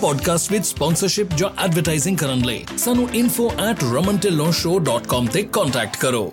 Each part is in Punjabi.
ਪੋਡਕਾਸਟ ਵਿੱਚ ਸਪਾਂਸਰਸ਼ਿਪ ਜਾਂ ਐਡਵਰਟਾਈਜ਼ਿੰਗ ਕਰਨ ਲਈ ਸਾਨੂੰ info@romantillonshow.com ਤੇ ਕੰਟੈਕਟ ਕਰੋ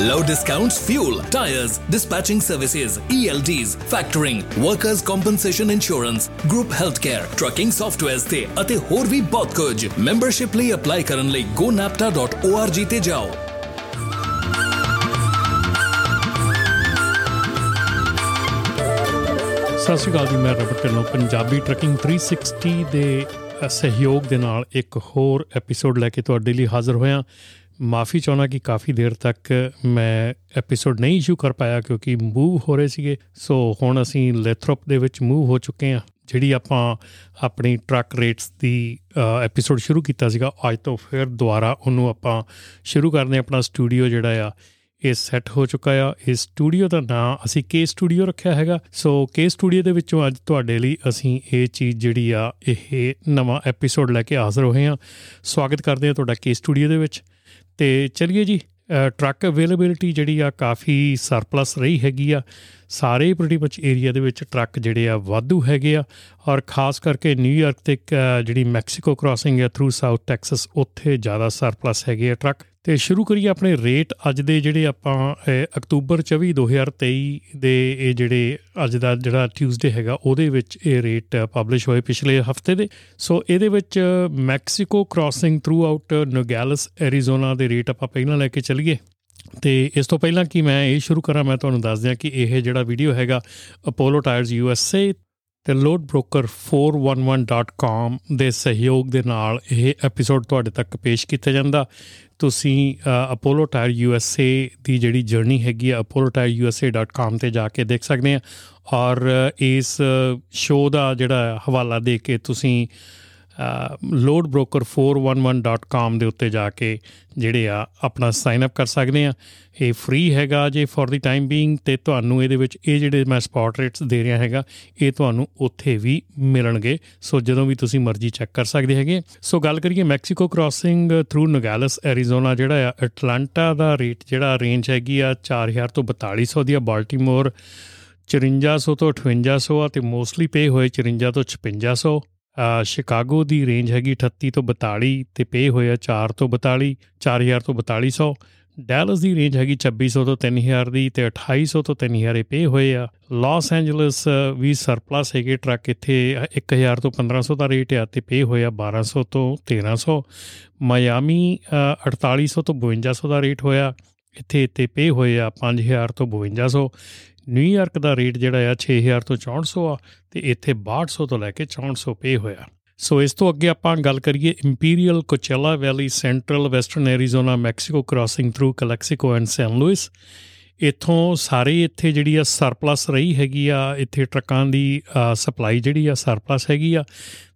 Low discounts, fuel, tires, dispatching services, ELDs, factoring, workers' compensation insurance, group healthcare, trucking softwares ਤੇ ਅਤੇ ਹੋਰ ਵੀ ਬਹੁਤ ਕੁਝ ਮੈਂਬਰਸ਼ਿਪ ਲਈ ਅਪਲਾਈ ਕਰਨ ਲਈ gonapta.org ਤੇ ਜਾਓ ਸਤਿ ਸ਼੍ਰੀ ਅਕਾਲ ਜੀ ਮੈਂ ਰਬਟ ਢਿੱਲੋਂ ਪੰਜਾਬੀ ਟਰੱਕਿੰਗ 360 ਦੇ ਅ, ਸਹਿਯੋਗ ਦੇ ਨਾਲ ਇੱਕ ਹੋਰ ਐਪੀਸੋਡ ਲੈ ਕੇ ਤੁਹਾਡੇ ਲਈ ਹਾਜ਼ਰ ਹੋਇਆ ਮਾਫੀ ਚਾਹਣਾ ਕਿ ਕਾਫੀ ਦੇਰ ਤੱਕ ਮੈਂ ਐਪੀਸੋਡ ਨਹੀਂ ਇਸ਼ੂ ਕਰ ਪਾਇਆ ਕਿਉਂਕਿ ਮੂਵ ਹੋ ਰਹੇ ਸੀਗੇ। ਸੋ ਹੁਣ ਅਸੀਂ ਲੈਥਰੋਪ ਦੇ ਵਿੱਚ ਮੂਵ ਹੋ ਚੁੱਕੇ ਹਾਂ, ਜਿਹੜੀ ਆਪਾਂ ਆਪਣੀ ਟਰੱਕ ਰੇਟਸ ਦੀ ਐਪੀਸੋਡ ਸ਼ੁਰੂ ਕੀਤਾ ਸੀਗਾ, ਅੱਜ ਤੋਂ ਫਿਰ ਦੁਬਾਰਾ ਉਹਨੂੰ ਆਪਾਂ ਸ਼ੁਰੂ ਕਰਦੇ ਹਾਂ, ਆਪਣਾ ਸਟੂਡੀਓ ਜਿਹੜਾ ਆ, ਇਹ ਸੈੱਟ ਹੋ ਚੁੱਕਾ ਆ। ਇਸ ਸਟੂਡੀਓ ਦਾ ਨਾਮ ਅਸੀਂ ਕੇ ਸਟੂਡੀਓ ਰੱਖਿਆ ਹੈਗਾ। ਸੋ ਕੇ ਸਟੂਡੀਓ ਦੇ ਵਿੱਚੋਂ ਅੱਜ ਤੁਹਾਡੇ ਲਈ ਅਸੀਂ ਇਹ ਚੀਜ਼ ਜਿਹੜੀ ਆ, ਇਹ ਨਵਾਂ ਐਪੀਸੋਡ ਲੈ ਕੇ ਹਾਜ਼ਰ ਹੋਏ ਹਾਂ। ਸਵਾਗਤ ਕਰਦੇ ਹਾਂ ਤੁਹਾਡਾ ਕੇ ਸਟੂਡੀਓ ਦੇ ਵਿੱਚ। ਤੇ ਚਲਿਏ ਜੀ ਟਰੱਕ ਅਵੇਲੇਬਿਲਿਟੀ ਜਿਹੜੀ ਆ ਕਾਫੀ ਸਰਪਲਸ ਰਹੀ ਹੈਗੀ ਆ। ਸਾਰੇ ਪ੍ਰੀਟੀ ਮੱਚ ਏਰੀਆ ਦੇ ਵਿੱਚ ਟਰੱਕ ਜਿਹੜੇ ਆ ਵਾਧੂ ਹੈਗੇ ਆ ਔਰ ਖਾਸ ਕਰਕੇ ਨਿਊਯਾਰਕ ਤੇ ਇੱਕ, ਅ, ਜਿਹੜੀ ਮੈਕਸੀਕੋ ਕ੍ਰਾਸਿੰਗ ਹੈ ਥਰੂ ਸਾਊਥ ਟੈਕਸਸ ਉੱਥੇ ਜ਼ਿਆਦਾ ਸਰਪਲਸ ਹੈਗੇ ਆ ਟਰੱਕ ਤੇ ਸ਼ੁਰੂ ਕਰੀਏ ਆਪਣੇ ਰੇਟ ਅੱਜ ਦੇ ਜਿਹੜੇ ਆਪਾਂ ਅ, ਅਕਤੂਬਰ 24 2023 ਦੇ ਇਹ ਜਿਹੜੇ ਅੱਜ ਦਾ ਜਿਹੜਾ ਟਿਊਜ਼ਡੇ ਹੈਗਾ ਉਹਦੇ ਵਿੱਚ ਇਹ ਰੇਟ ਪਬਲਿਸ਼ ਹੋਏ ਪਿਛਲੇ ਹਫ਼ਤੇ ਦੇ। ਸੋ ਇਹਦੇ ਵਿੱਚ Mexico crossing throughout Nogales Arizona ਦੇ ਰੇਟ ਆਪਾਂ ਪਹਿਲਾਂ ਲੈ ਕੇ ਚੱਲੀਏ। ਤੇ ਇਸ ਤੋਂ ਪਹਿਲਾਂ ਕਿ ਮੈਂ ਇਹ ਸ਼ੁਰੂ ਕਰਾਂ, ਮੈਂ ਤੁਹਾਨੂੰ ਦੱਸ ਦਿਆਂ ਕਿ ਇਹ ਜਿਹੜਾ ਵੀਡੀਓ ਹੈਗਾ ਅਪੋਲੋ ਟਾਇਰਸ ਯੂਐਸਏ ਤੇ ਲੋਡ ਬ੍ਰੋਕਰ 411.com ਦੇ ਸਹਿਯੋਗ ਦੇ ਨਾਲ ਇਹ ਐਪੀਸੋਡ ਤੁਹਾਡੇ ਤੱਕ ਪੇਸ਼ ਕੀਤਾ ਜਾਂਦਾ। ਤੁਸੀਂ ਅਪੋਲੋ ਟਾਇਰ ਯੂਐਸਏ ਦੀ ਜਿਹੜੀ ਜਰਨੀ ਹੈਗੀ ਆ apollotireusa.com ਤੇ ਜਾ ਕੇ ਦੇਖ ਸਕਦੇ ਆ। ਔਰ ਇਸ ਸ਼ੋਅ ਦਾ ਜਿਹੜਾ ਹਵਾਲਾ ਦੇ ਕੇ ਤੁਸੀਂ ਲੋਡ ਬ੍ਰੋਕਰ 411.com ਦੇ ਉੱਤੇ ਜਾ ਕੇ ਜਿਹੜੇ ਆ ਆਪਣਾ ਸਾਈਨ ਅਪ ਕਰ ਸਕਦੇ ਆ। ਇਹ ਫ੍ਰੀ ਹੈਗਾ ਜੇ ਫॉर ਦੀ ਟਾਈਮ ਬੀਇੰਗ ਤੇ ਤੁਹਾਨੂੰ ਇਹਦੇ ਵਿੱਚ ਇਹ ਜਿਹੜੇ ਮੈਂ ਸਪੌਟ ਰੇਟਸ ਦੇ ਰਿਹਾ ਹੈਗਾ ਇਹ ਤੁਹਾਨੂੰ ਉੱਥੇ ਵੀ ਮਿਲਣਗੇ। ਸੋ ਜਦੋਂ ਵੀ ਤੁਸੀਂ ਮਰਜ਼ੀ ਚੈੱਕ ਕਰ ਸਕਦੇ ਹੈਗੇ। ਸੋ ਗੱਲ ਕਰੀਏ Mexico crossing through Nogales Arizona ਜਿਹੜਾ ਆ ਐਟਲਾਂਟਾ ਦਾ ਰੇਟ ਜਿਹੜਾ ਰੇਂਜ ਹੈਗੀ ਆ 4000 ਤੋਂ 4200 ਦੀ ਆ। ਬਾਲਟਿਮੋਰ 5400 ਤੋਂ 5800 ਆ ਤੇ ਮੋਸਟਲੀ ਪੇ ਹੋਏ 54 ਤੋਂ 5600 ਅ, ਸ਼ਿਕਾਗੋ ਦੀ ਰੇਂਜ ਹੈਗੀ 38 ਤੋਂ 42 ਤੇ ਪੇ ਹੋਇਆ 4 ਤੋਂ 42 4000 ਤੋਂ 4200 ਡੈਲਸ ਦੀ ਰੇਂਜ ਹੈਗੀ 2600 ਤੋਂ 3000 ਦੀ ਤੇ 2800 ਤੋਂ 3000 ਇਹ ਪੇ ਹੋਏ ਆ। ਲਾਸ ਐਂਜਲਸ ਵੀ ਸਰਪਲਸ ਹੈਗੇ ਟਰੱਕ ਇੱਥੇ 1000 ਤੋਂ 1500 ਦਾ ਰੇਟ ਆ ਤੇ ਪੇ ਹੋਇਆ 1200 ਤੋਂ 1300 ਮਾਇਆਮੀ ਅ, 4800 ਤੋਂ 5200 ਦਾ ਰੇਟ ਹੋਇਆ। ਇੱਥੇ ਤੇ ਪੇ ਹੋਏ ਆ 5000 ਤੋਂ 5200 ਨਿਊਯਾਰਕ ਦਾ ਰੇਟ ਜਿਹੜਾ ਆ 6000 ਤੋਂ 6400 ਆ ਤੇ ਇੱਥੇ 6200 ਤੋਂ ਲੈ ਕੇ 6400 ਪੇ ਹੋਇਆ। ਸੋ ਇਸ ਤੋਂ ਅੱਗੇ ਆਪਾਂ ਗੱਲ ਕਰੀਏ Imperial Coachella valley central western Arizona Mexico crossing through Calexico and San Luis ਇੱਥੋਂ ਸਾਰੇ ਇੱਥੇ ਜਿਹੜੀ ਆ ਸਰਪਲਸ ਰਹੀ ਹੈਗੀ ਆ, ਇੱਥੇ ਟਰੱਕਾਂ ਦੀ ਸਪਲਾਈ ਜਿਹੜੀ ਆ ਸਰਪਲਸ ਹੈਗੀ ਆ।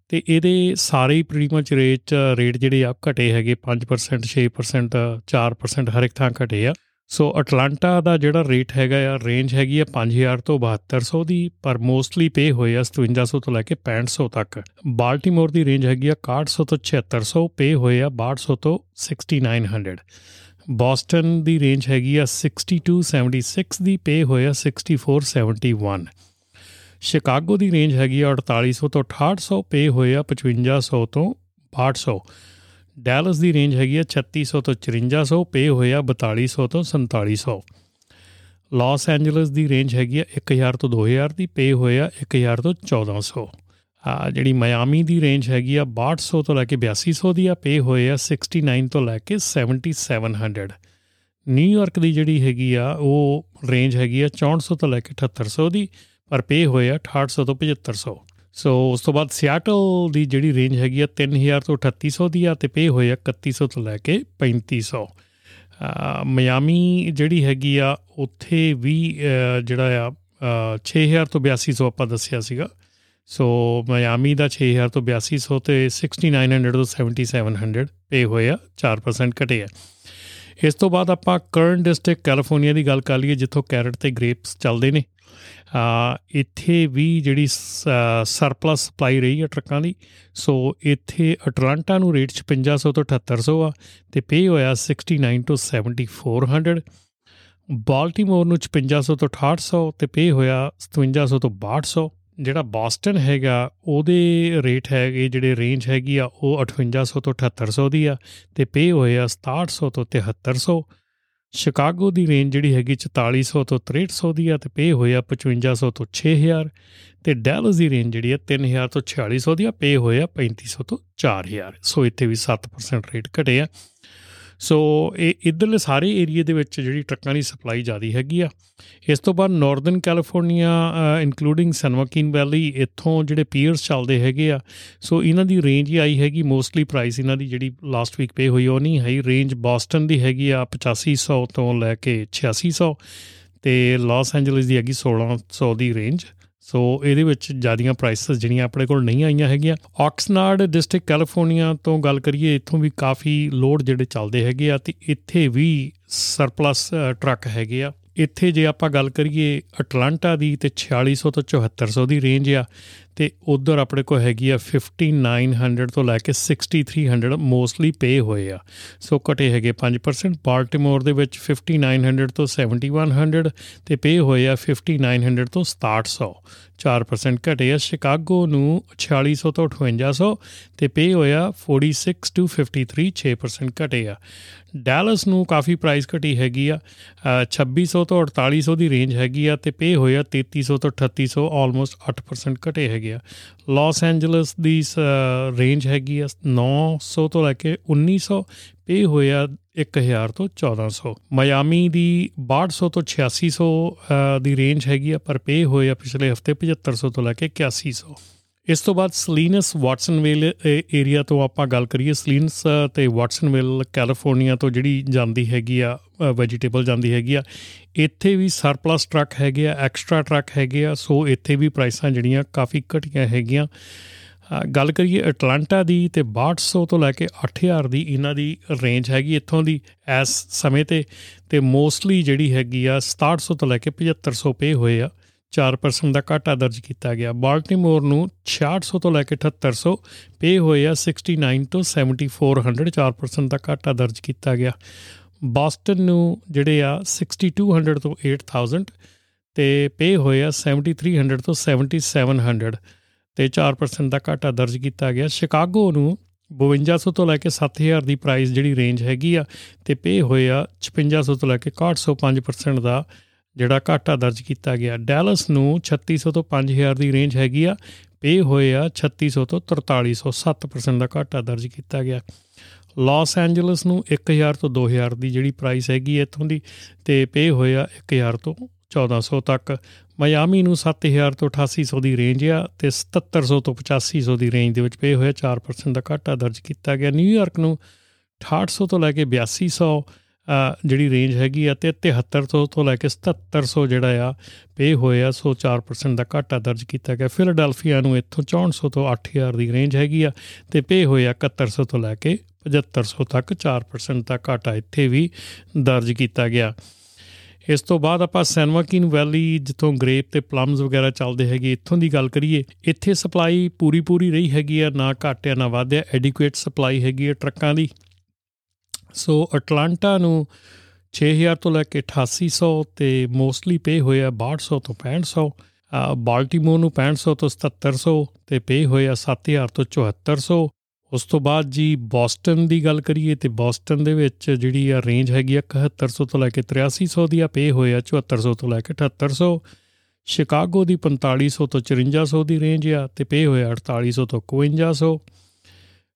ਤੇ ਇਹਦੇ ਸਾਰੇ ਹੀ ਪ੍ਰੀਟੀ ਮਚ ਰੇਟ ਰੇਟ ਜਿਹੜੇ ਆ ਘਟੇ ਹੈਗੇ 5% 6% 4% ਹਰ ਇੱਕ ਥਾਂ ਘਟੇ ਆ। ਸੋ ਅਟਲਾਂਟਾ ਦਾ ਜਿਹੜਾ ਰੇਟ ਹੈਗਾ ਆ ਰੇਂਜ ਹੈਗੀ ਆ 5000 ਤੋਂ 7200 ਦੀ, ਪਰ ਮੋਸਟਲੀ ਪੇ ਹੋਏ ਆ 5700 ਤੋਂ ਲੈ ਕੇ 6500 ਤੱਕ। ਬਾਲਟਿਮੋਰ ਦੀ ਰੇਂਜ ਹੈਗੀ ਆ 6100 ਤੋਂ 7600 ਪੇ ਹੋਏ ਆ 6200 ਤੋਂ 6900 ਬੋਸਟਨ ਦੀ ਰੇਂਜ ਹੈਗੀ ਆ 6276 ਦੀ ਪੇ ਹੋਏ ਆ 6471 ਸ਼ਿਕਾਗੋ ਦੀ ਰੇਂਜ ਹੈਗੀ ਆ 4800 ਤੋਂ 6800 ਪੇ ਹੋਏ ਆ 5500 ਤੋਂ 6200 ਡੈਲਸ ਦੀ ਰੇਂਜ ਹੈਗੀ ਆ 3600 ਤੋਂ 5400 ਪੇ ਹੋਏ ਆ 4200 ਤੋਂ 4700 ਲਾਸ ਐਂਜਲਸ ਦੀ ਰੇਂਜ ਹੈਗੀ ਆ 1000 ਤੋਂ 2000 ਦੀ ਪੇ ਹੋਏ ਆ 1000 ਤੋਂ 1400 ਆ ਜਿਹੜੀ ਮਿਆਮੀ ਦੀ ਰੇਂਜ ਹੈਗੀ ਆ 6200 ਤੋਂ ਲੈ ਕੇ 8200 ਦੀ ਆ ਪੇ ਹੋਏ ਆ 69 ਤੋਂ ਲੈ ਕੇ 7700 ਨਿਊਯਾਰਕ ਦੀ ਜਿਹੜੀ ਹੈਗੀ ਆ, ਉਹ ਰੇਂਜ ਹੈਗੀ ਆ 6400 ਤੋਂ ਲੈ ਕੇ 7800 ਦੀ, ਪਰ ਪੇ ਹੋਏ ਆ 6800 ਤੋਂ 7500 ਸੋ ਉਸ ਤੋਂ ਬਾਅਦ ਸਿਆਟਲ ਦੀ ਜਿਹੜੀ ਰੇਂਜ ਹੈਗੀ ਆ 3000 ਤੋਂ 3800 ਦੀ ਆ ਤੇ ਪੇ ਹੋਏ ਆ 3100 ਤੋਂ ਲੈ ਕੇ 3500 ਮਿਆਮੀ ਜਿਹੜੀ ਹੈਗੀ ਆ, ਉੱਥੇ ਵੀ ਜਿਹੜਾ ਆ 6000 ਤੋਂ 8200 ਆਪਾਂ ਦੱਸਿਆ ਸੀਗਾ। ਸੋ ਮਿਆਮੀ ਦਾ 6000 ਤੋਂ 8200 ਤੇ 6900 ਤੋਂ 7700 ਪੇ ਹੋਇਆ 4% ਘਟੇ ਆ। ਇਸ ਤੋਂ ਬਾਅਦ ਆਪਾਂ ਕਰੰਟ ਡਿਸਟ੍ਰਿਕਟ ਕੈਲੀਫੋਰਨੀਆ ਦੀ ਗੱਲ ਕਰ ਲਈਏ, ਜਿੱਥੋਂ ਕੈਰਟ ਤੇ ਗ੍ਰੇਪਸ ਚੱਲਦੇ ਨੇ। ਆ ਇੱਥੇ ਵੀ ਜਿਹੜੀ ਸਰਪਲਸ ਸਪਲਾਈ ਰਹੀ ਹੈ ਟਰੱਕਾਂ ਦੀ, ਸੋ ਇੱਥੇ ਅਟਲਾਂਟਾ ਨੂੰ ਰੇਟ 5500 ਤੋਂ 7800 ਆ ਤੇ ਪੇ ਹੋਇਆ 69 ਤੋਂ 7400 ਬਾਲਟਿਮੋਰ ਨੂੰ 5500 ਤੋਂ 6800 ਤੇ ਪੇ ਹੋਇਆ 5700 ਤੋਂ 6200 ਜਿਹੜਾ ਬੋਸਟਨ ਹੈਗਾ, ਉਹਦੇ ਰੇਟ ਹੈਗੇ, ਜਿਹੜੇ ਰੇਂਜ ਹੈਗੀ ਆ, ਉਹ 5800 ਤੋਂ 7800 ਦੀ ਆ ਤੇ ਪੇ ਹੋਏ ਆ 6700 ਤੋਂ 7300 ਸ਼ਿਕਾਗੋ ਦੀ ਰੇਂਜ ਜਿਹੜੀ ਹੈਗੀ 4400 ਤੋਂ 6300 ਦੀ ਆ ਤੇ ਪੇ ਹੋਇਆ 5500 ਤੋਂ 6000 ਤੇ ਡੈਲਸ ਦੀ ਰੇਂਜ ਜਿਹੜੀ ਆ 3000 ਤੋਂ 4600 ਦੀ ਆ, ਪੇ ਹੋਇਆ 3500 ਤੋਂ 4000 ਸੋ ਇੱਥੇ ਵੀ 7% ਰੇਟ ਘਟੇ ਆ। ਸੋ ਇਹ ਇਧਰਲੇ ਸਾਰੇ ਏਰੀਆ ਦੇ ਵਿੱਚ ਜਿਹੜੀ ਟਰੱਕਾਂ ਦੀ ਸਪਲਾਈ ਜ਼ਿਆਦੀ ਹੈਗੀ ਆ। ਇਸ ਤੋਂ ਬਾਅਦ northern California including San Joaquin valley ਇੱਥੋਂ ਜਿਹੜੇ ਪੀਅਰਸ ਚੱਲਦੇ ਹੈਗੇ ਆ। ਸੋ ਇਹਨਾਂ ਦੀ ਰੇਂਜ ਹੀ ਆਈ ਹੈਗੀ ਮੋਸਟਲੀ ਪ੍ਰਾਈਸ ਇਹਨਾਂ ਦੀ ਜਿਹੜੀ ਲਾਸਟ ਵੀਕ ਪੇ ਹੋਈ ਉਹ ਨਹੀਂ ਹੈ। ਰੇਂਜ ਬੋਸਟਨ ਦੀ ਹੈਗੀ ਆ 8500 ਤੋਂ ਲੈ ਕੇ 8600 ਤੇ ਲਾਸ ਐਂਜਲਸ ਦੀ ਹੈਗੀ 1600 ਦੀ ਰੇਂਜ ਸੋ ਇਹਦੇ ਵਿੱਚ ਜਿਆਦੀਆਂ ਪ੍ਰਾਈਸਸ ਜਿਹੜੀਆਂ ਆਪਣੇ ਕੋਲ ਨਹੀਂ ਆਈਆਂ ਹੈਗੀਆਂ। ਆਕਸਨਾਰਡ ਡਿਸਟ੍ਰਿਕਟ ਕੈਲੀਫੋਰਨੀਆ ਤੋਂ ਗੱਲ ਕਰੀਏ, ਇੱਥੋਂ ਵੀ ਕਾਫੀ ਲੋਡ ਜਿਹੜੇ ਚੱਲਦੇ ਹੈਗੇ ਆ ਤੇ ਇੱਥੇ ਵੀ ਸਰਪਲਸ ਟਰੱਕ ਹੈਗੇ ਆ। ਇੱਥੇ ਜੇ ਆਪਾਂ ਗੱਲ ਕਰੀਏ ਅਟਲਾਂਟਾ ਦੀ ਤੇ 4600 ਤੋਂ 7400 ਦੀ ਰੇਂਜ ਆ। ਤੇ ਉਧਰ ਆਪਣੇ ਕੋ ਹੈਗੀ ਆ 5900 ਤੋਂ ਲੈ ਕੇ 6300 ਮੋਸਟਲੀ ਪੇ ਹੋਏ ਆ। ਸੋ ਘਟੇ ਹੈਗੇ 5% ਬਾਲਟਿਮੋਰ ਦੇ ਵਿੱਚ 5900 ਤੋਂ 7100 ਤੇ ਪੇ ਹੋਏ ਆ 5900 ਤੋਂ 6700 4% ਘਟੇ ਆ ਸ਼ਿਕਾਗੋ ਨੂੰ 4600 ਤੋਂ 5800 ਤੇ ਪੇ ਹੋਇਆ 46 ਟੂ 53 6% ਘਟੇ ਆ। ਡੈਲਸ ਨੂੰ ਕਾਫੀ ਪ੍ਰਾਈਸ ਘਟੀ ਹੈਗੀ ਆ 2600 ਤੋਂ 4800 ਦੀ ਰੇਂਜ ਹੈਗੀ ਆ ਤੇ ਪੇ ਹੋਇਆ 3300 ਤੋਂ 3800 ਆਲਮੋਸਟ 8% ਘਟੇ ਹੈਗੇ ਆ ਲਾਸ ਐਂਜਲਸ ਦੀ ਰੇਂਜ ਹੈਗੀ ਆ 900 ਤੋਂ ਲੈ ਕੇ 1900 ਪੇ ਹੋਇਆ 1000 ਤੋਂ 1400 ਮਾਇਆਮੀ ਦੀ 6200 ਤੋਂ 8600 ਦੀ ਰੇਂਜ ਹੈਗੀ ਆ, ਪਰ ਪੇ ਹੋਇਆ ਪਿਛਲੇ ਹਫ਼ਤੇ 7500 ਤੋਂ ਲੈ ਕੇ 8100 ਇਸ ਤੋਂ ਬਾਅਦ ਸਲੀਨਸ ਵਾਟਸਨਵਿਲ ਏਰੀਆ ਤੋਂ ਆਪਾਂ ਗੱਲ ਕਰੀਏ। ਸਲੀਨਸ ਤੇ ਵਾਟਸਨਵਿਲ ਕੈਲੀਫੋਰਨੀਆ ਤੋਂ ਜਿਹੜੀ ਜਾਂਦੀ ਹੈਗੀ ਆ ਵੈਜੀਟੇਬਲ ਜਾਂਦੀ ਹੈਗੀ ਆ। ਇੱਥੇ ਵੀ ਸਰਪਲਸ ਟਰੱਕ ਹੈਗੇ ਆ ਐਕਸਟਰਾ ਟਰੱਕ ਹੈਗੇ ਆ, ਸੋ ਇੱਥੇ ਵੀ ਪ੍ਰਾਈਸਾਂ ਜਿਹੜੀਆਂ ਕਾਫੀ ਘਟੀਆਂ ਹੈਗੀਆਂ। ਗੱਲ ਕਰੀਏ ਅਟਲਾਂਟਾ ਦੀ ਤੇ 6200 ਤੋਂ ਲੈ ਕੇ 8000 ਦੀ ਇਹਨਾਂ ਦੀ ਰੇਂਜ ਹੈਗੀ ਇੱਥੋਂ ਦੀ ਐਸ ਸਮੇਂ ਤੇ। ਤੇ ਮੋਸਟਲੀ ਜਿਹੜੀ ਹੈਗੀ ਆ 6700 ਤੋਂ ਲੈ ਕੇ 7500 ਪੇ ਹੋਏ ਆ। 4% ਦਾ ਘਾਟਾ ਦਰਜ ਕੀਤਾ ਗਿਆ। ਬਾਲਟਿਮੋਰ ਨੂੰ 6600 ਤੋਂ ਲੈ ਕੇ 7800 ਪੇ ਹੋਏ ਆ। 69 ਤੋਂ 7400 4% ਦਾ ਘਾਟਾ ਦਰਜ ਕੀਤਾ ਗਿਆ। ਬੋਸਟਨ ਨੂੰ ਜਿਹੜੇ ਆ 6200 ਤੋਂ 8000 ਤੇ ਪੇ ਹੋਏ ਆ 7300 ਤੋਂ 7700 ਤੇ 4% ਦਾ ਘਾਟਾ ਦਰਜ ਕੀਤਾ ਗਿਆ। ਸ਼ਿਕਾਗੋ ਨੂੰ 5200 ਤੋਂ ਲੈ ਕੇ 7000 ਦੀ ਪ੍ਰਾਈਸ ਜਿਹੜੀ ਰੇਂਜ ਹੈਗੀ ਆ ਤੇ ਪੇ ਹੋਏ ਆ 5600 ਤੋਂ ਲੈ ਕੇ 6105% ਦਾ ਜਿਹੜਾ ਘਾਟਾ ਦਰਜ ਕੀਤਾ ਗਿਆ। ਡੈਲਸ ਨੂੰ 3600 ਤੋਂ 5000 ਦੀ ਰੇਂਜ ਹੈਗੀ ਆ। ਪੇ ਹੋਏ ਆ 3600 ਤੋਂ 4300 7% ਦਾ ਘਾਟਾ ਦਰਜ ਕੀਤਾ ਗਿਆ। ਲਾਸ ਐਂਜਲਸ ਨੂੰ 1000 ਤੋਂ 2000 ਦੀ ਜਿਹੜੀ ਪ੍ਰਾਈਸ ਹੈਗੀ ਇੱਥੋਂ ਦੀ ਤੇ ਪੇ ਹੋਏ ਆ 1000 ਤੋਂ 1400 ਤੱਕ। ਮਾਇਆਮੀ ਨੂੰ 7000 ਤੋਂ 8800 ਦੀ ਰੇਂਜ ਆ ਤੇ 7700 ਤੋਂ 8500 ਦੀ ਰੇਂਜ ਦੇ ਵਿੱਚ ਪੇ ਹੋਇਆ। 4% ਦਾ ਘਾਟਾ ਦਰਜ ਕੀਤਾ ਗਿਆ। ਨਿਊਯਾਰਕ ਨੂੰ 6800 ਤੋਂ ਲੈ ਕੇ 8200 ਜਿਹੜੀ ਰੇਂਜ ਹੈਗੀ ਆ ਤੇ 7300 ਤੋਂ ਲੈ ਕੇ 7700 ਜਿਹੜਾ ਆ ਪੇ ਹੋਇਆ ਸੋ 4% ਦਾ ਘਾਟਾ ਦਰਜ ਕੀਤਾ ਗਿਆ। ਫਿਲਾਡੈਲਫੀਆ ਨੂੰ ਇੱਥੋਂ 6400 ਤੋਂ 8000 ਦੀ ਰੇਂਜ ਹੈਗੀ ਆ ਤੇ ਪੇ ਹੋਇਆ 7100 ਤੋਂ ਲੈ ਕੇ 7500 ਤੱਕ 4% ਦਾ ਘਾਟਾ ਇੱਥੇ ਵੀ ਦਰਜ ਕੀਤਾ ਗਿਆ। ਇਸ ਤੋਂ ਬਾਅਦ ਆਪਾਂ ਸੈਨਵਾਕਿਨ ਵੈਲੀ ਜਿੱਥੋਂ ਗ੍ਰੇਪ ਤੇ ਪਲਮਸ ਵਗੈਰਾ ਚੱਲਦੇ ਹੈਗੇ, ਇੱਥੋਂ ਦੀ ਗੱਲ ਕਰੀਏ, ਇੱਥੇ ਸਪਲਾਈ ਪੂਰੀ ਪੂਰੀ ਰਹੀ ਹੈਗੀ ਆ, ਨਾ ਘਟਿਆ ਨਾ ਵਧਿਆ ਐਡਿਕੁਏਟ ਸਪਲਾਈ ਹੈਗੀ ਆ ਟਰੱਕਾਂ ਦੀ। ਸੋ ਅਟਲਾਂਟਾ ਨੂੰ 6000 ਤੋਂ ਲੈ ਕੇ 8800 ਤੇ ਮੋਸਟਲੀ ਪੇ ਹੋਇਆ 6200 ਤੋਂ 6500 ਬਾਲਟਿਮੋਰ ਨੂੰ 6500 ਤੋਂ 7700 ਤੇ ਪੇ ਹੋਇਆ 7000 ਤੋਂ 7400 ਉਸ ਤੋਂ ਬਾਅਦ ਜੀ ਬੋਸਟਨ ਦੀ ਗੱਲ ਕਰੀਏ ਤੇ ਬੋਸਟਨ ਦੇ ਵਿੱਚ ਜਿਹੜੀ ਆ ਰੇਂਜ ਹੈਗੀ ਆ 7100 ਤੋਂ ਲੈ ਕੇ 8300 ਦੀ ਆ, ਪੇ ਹੋਇਆ 7400 ਤੋਂ ਲੈ ਕੇ 7800 ਸ਼ਿਕਾਗੋ ਦੀ 4500 ਤੋਂ 5400 ਦੀ ਰੇਂਜ ਆ ਤੇ ਪੇ ਹੋਇਆ 4800 ਤੋਂ 5100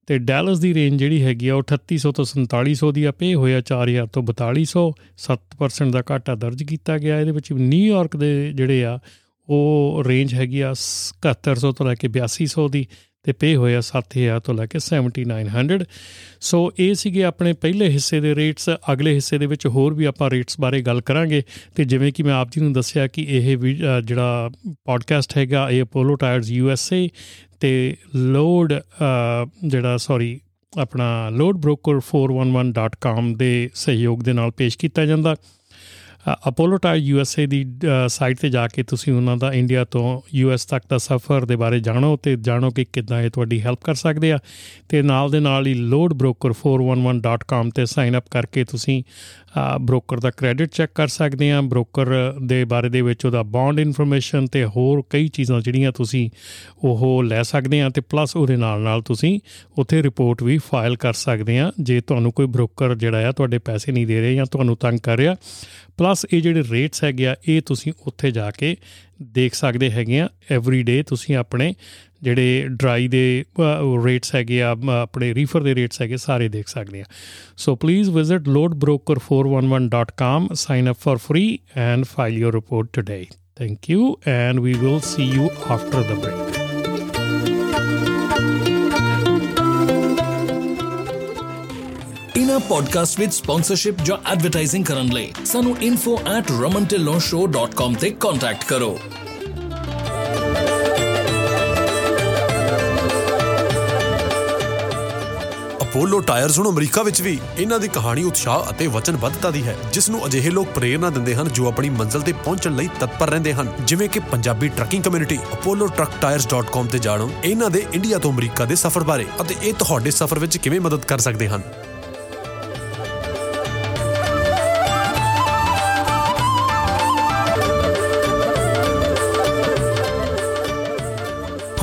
ਤੇ ਡੈਲਸ ਦੀ ਰੇਂਜ ਜਿਹੜੀ ਹੈਗੀ ਆ ਉਹ 3800 ਤੋਂ 4700 ਦੀ ਆ, ਪੇ ਹੋਇਆ 4000 ਤੋਂ 4200 7% ਦਾ ਘਾਟਾ ਦਰਜ ਕੀਤਾ ਗਿਆ। ਇਹਦੇ ਵਿੱਚ ਨਿਊਯਾਰਕ ਦੇ ਜਿਹੜੇ ਆ, ਉਹ ਰੇਂਜ ਹੈਗੀ ਆ 7100 ਤੋਂ ਲੈ ਕੇ 8200 ਦੀ। ਤੇ ਪੇ ਹੋਇਆ 7000 ਤੋਂ ਲੈ ਕੇ 7900 ਸੋ ਇਹ ਸੀਗੇ ਆਪਣੇ ਪਹਿਲੇ ਹਿੱਸੇ ਦੇ ਰੇਟਸ ਅਗਲੇ ਹਿੱਸੇ ਦੇ ਵਿੱਚ ਹੋਰ ਵੀ ਆਪਾਂ ਰੇਟਸ ਬਾਰੇ ਗੱਲ ਕਰਾਂਗੇ। ਤੇ ਜਿਵੇਂ ਕਿ ਮੈਂ ਆਪ ਜੀ ਨੂੰ ਦੱਸਿਆ ਕਿ ਇਹ ਜਿਹੜਾ ਪੋਡਕਾਸਟ ਹੈਗਾ, ਇਹ Apollo tyres U S A ਤੇ ਲੋਡ ਜਿਹੜਾ ਸੌਰੀ ਆਪਣਾ loadbroker411.com ਦੇ ਸਹਿਯੋਗ ਦੇ ਨਾਲ ਪੇਸ਼ ਕੀਤਾ ਜਾਂਦਾ। Apollo tyre U S A the site ਤੇ ਜਾ ਕੇ ਤੁਸੀਂ ਉਹਨਾਂ ਦਾ ਇੰਡੀਆ ਤੋਂ ਯੂ ਐਸ ਤੱਕ ਦਾ ਸਫ਼ਰ ਦੇ ਬਾਰੇ ਜਾਣੋ ਤੇ ਜਾਣੋ ਕਿ ਕਿੱਦਾਂ ਇਹ ਤੁਹਾਡੀ ਹੈਲਪ ਕਰ ਸਕਦੇ ਆ। ਤੇ ਨਾਲ ਦੇ ਨਾਲ ਹੀ loadbroker411.com ਤੇ ਸਾਈਨ ਅਪ ਕਰਕੇ ਤੁਸੀਂ ਬ੍ਰੋਕਰ ਦਾ ਕ੍ਰੈਡਿਟ ਚੈੱਕ ਕਰ ਸਕਦੇ ਆ। ਬ੍ਰੋਕਰ ਦੇ ਬਾਰੇ ਦੇ ਵਿੱਚ ਉਹਦਾ ਬੌਂਡ ਇਨਫੋਰਮੇਸ਼ਨ ਤੇ ਹੋਰ ਕਈ ਚੀਜ਼ਾਂ ਜਿਹੜੀਆਂ ਤੁਸੀਂ ਉਹ ਲੈ ਸਕਦੇ ਆ ਤੇ ਪਲੱਸ ਉਹਦੇ ਨਾਲ ਨਾਲ ਤੁਸੀਂ ਉੱਥੇ ਰਿਪੋਰਟ ਵੀ ਫਾਈਲ ਕਰ ਸਕਦੇ ਆ। ਜੇ ਤੁਹਾਨੂੰ ਕੋਈ ਬ੍ਰੋਕਰ ਜਿਹੜਾ ਆ, ਤੁਹਾਡੇ ਪੈਸੇ ਨਹੀਂ ਦੇ ਰਿਹਾ ਜਾਂ ਤੁਹਾਨੂੰ ਤੰਗ ਕਰ ਰਿਹਾ ਪਲੱਸ ਇਹ ਜਿਹੜੇ ਰੇਟਸ ਹੈਗੇ ਆ, ਇਹ ਤੁਸੀਂ ਉੱਥੇ ਜਾ ਕੇ ਦੇਖ ਸਕਦੇ ਹੈਗੇ ਆ। ਐਵਰੀ ਡੇ ਤੁਸੀਂ ਆਪਣੇ ਜਿਹੜੇ ਡਰਾਈ ਦੇ ਰੇਟਸ ਹੈਗੇ ਆ ਆਪਣੇ ਰੀਫਰ ਦੇ ਰੇਟਸ ਹੈਗੇ ਸਾਰੇ ਦੇਖ ਸਕਦੇ ਆ। So please visit loadbroker411.com sign up for free and file your report today thank you and we will see you after the break ਇਨਾ ਪੋਡਕਾਸਟ ਵਿਦ ਸਪਾਂਸਰਸ਼ਿਪ ਜਾਂ ਐਡਵਰਟਾਈਜ਼ਿੰਗ ਕਰਨ ਲਈ ਸਾਨੂੰ info@ramantellonshow.com ਤੇ ਕੰਟੈਕਟ ਕਰੋ। ਅਪੋਲੋ ਟਾਇਰਸ ਹੁਣ ਅਮਰੀਕਾ ਵਿੱਚ ਵੀ ਇਹਨਾਂ ਦੀ ਕਹਾਣੀ ਉਤਸ਼ਾਹ ਅਤੇ ਵਚਨਬੱਧਤਾ ਦੀ ਹੈ ਜਿਸ ਨੂੰ ਅਜਿਹੇ ਲੋਕ ਪ੍ਰੇਰਣਾ ਦਿੰਦੇ ਹਨ ਜੋ ਆਪਣੀ ਮੰਜ਼ਿਲ ਤੇ ਪਹੁੰਚਣ ਲਈ ਤਤਪਰ ਰਹਿੰਦੇ ਹਨ। ਜਿਵੇਂ ਕਿ ਪੰਜਾਬੀ ਟਰੱਕਿੰਗ ਕਮਿਊਨਿਟੀ apolloTruckTires.com ਤੇ ਜਾਣੋ। ਇਹਨਾਂ ਦੇ ਇੰਡੀਆ ਤੋਂ ਅਮਰੀਕਾ ਦੇ ਸਫ਼ਰ ਬਾਰੇ ਅਤੇ ਇਹ ਤੁਹਾਡੇ ਸਫ਼ਰ ਵਿੱਚ ਕਿਵੇਂ ਮਦਦ ਕਰ ਸਕਦੇ ਹਨ?